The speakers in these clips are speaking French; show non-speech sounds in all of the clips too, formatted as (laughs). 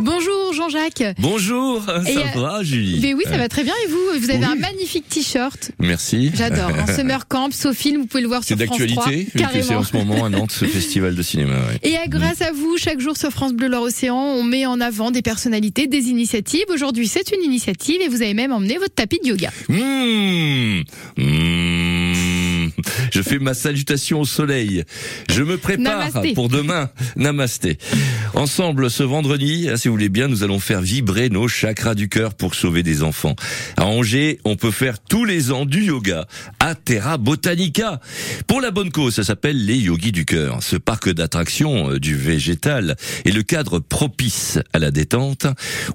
Bonjour Jean-Jacques. Bonjour, ça Et, euh, va Julie Mais oui, ça va très bien. Et vous Vous avez Oui. un magnifique t-shirt. Merci. J'adore. En (laughs) Summer Camp, Sophie, vous pouvez le voir C'est sur France 3. d'actualité vu que c'est en ce moment à Nantes ce (laughs) festival de cinéma. ouais. Et euh, grâce à vous, chaque jour sur France Bleu Loire-Océan, on met en avant des personnalités, des initiatives. Aujourd'hui, c'est une initiative et vous avez même emmené votre tapis de yoga. Mmh. Mmh. Je fais ma salutation au soleil. Je me prépare Namasté. pour demain. Namasté. Ensemble, ce vendredi, hein, si vous voulez bien, nous allons faire vibrer nos chakras du cœur pour sauver des enfants. À Angers, on peut faire tous les ans du yoga à Terra Botanica. Pour la bonne cause, ça s'appelle les yogis du cœur. Ce parc d'attractions euh, du végétal est le cadre propice à la détente.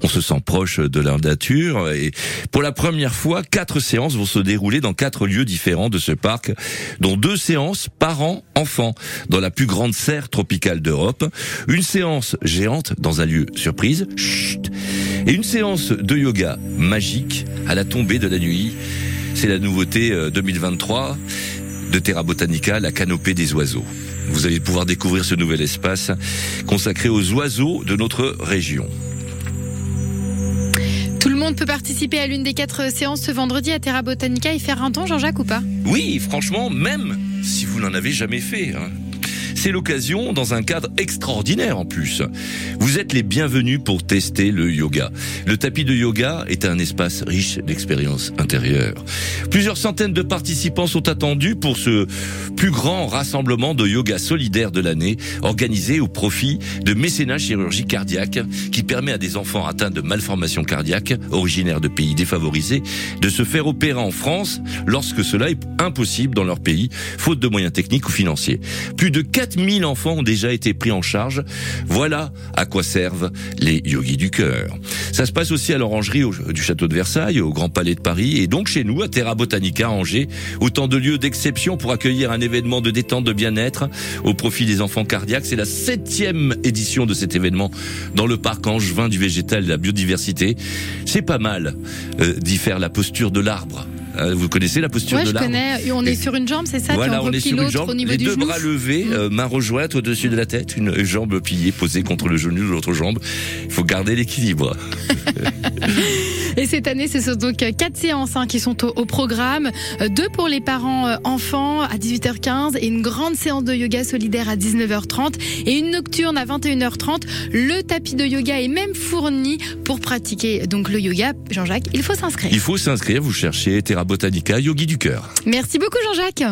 On se sent proche de la nature et pour la première fois, quatre séances vont se dérouler dans quatre lieux différents de ce parc, dont deux séances parents-enfants dans la plus grande serre tropicale d'Europe, une séance géante dans un lieu surprise, chut, et une séance de yoga magique à la tombée de la nuit. C'est la nouveauté euh, 2023 de Terra Botanica, la canopée des oiseaux. Vous allez pouvoir découvrir ce nouvel espace consacré aux oiseaux de notre région. Tout le monde peut participer à l'une des quatre séances ce vendredi à Terra Botanica et faire un ton, Jean-Jacques, ou pas? Oui, franchement, même si vous n'en avez jamais fait. hein. C'est l'occasion dans un cadre extraordinaire en plus. Vous êtes les bienvenus pour tester le yoga. Le tapis de yoga est un espace riche d'expériences intérieures. Plusieurs centaines de participants sont attendus pour ce plus grand rassemblement de yoga solidaire de l'année organisé au profit de mécénat chirurgie cardiaque qui permet à des enfants atteints de malformations cardiaques originaires de pays défavorisés de se faire opérer en France lorsque cela est impossible dans leur pays, faute de moyens techniques ou financiers. 4000 enfants ont déjà été pris en charge. Voilà à quoi servent les yogis du cœur. Ça se passe aussi à l'orangerie du château de Versailles, au Grand Palais de Paris et donc chez nous à Terra Botanica à Angers. Autant de lieux d'exception pour accueillir un événement de détente de bien-être au profit des enfants cardiaques. C'est la septième édition de cet événement dans le parc angevin du végétal et de la biodiversité. C'est pas mal euh, d'y faire la posture de l'arbre. Euh, vous connaissez la posture Ouais, de je l'arbre connais. Et on est sur une jambe, c'est ça voilà, puis on, on est sur une jambe, au niveau les du deux genou. bras levés, Mm. euh, main rejointe au-dessus de la tête, une jambe pliée, posée contre le genou de l'autre jambe. Il faut garder l'équilibre. (laughs) Et cette année, ce sont donc quatre séances hein, qui sont au, au programme. Euh, Deux pour les parents euh, enfants à 18h15 et une grande séance de yoga solidaire à 19h30 et une nocturne à 21h30. Le tapis de yoga est même fourni pour pratiquer donc le yoga. Jean-Jacques, il faut s'inscrire. Il faut s'inscrire, vous cherchez Terra Botanica, Yogi du cœur. Merci beaucoup Jean-Jacques.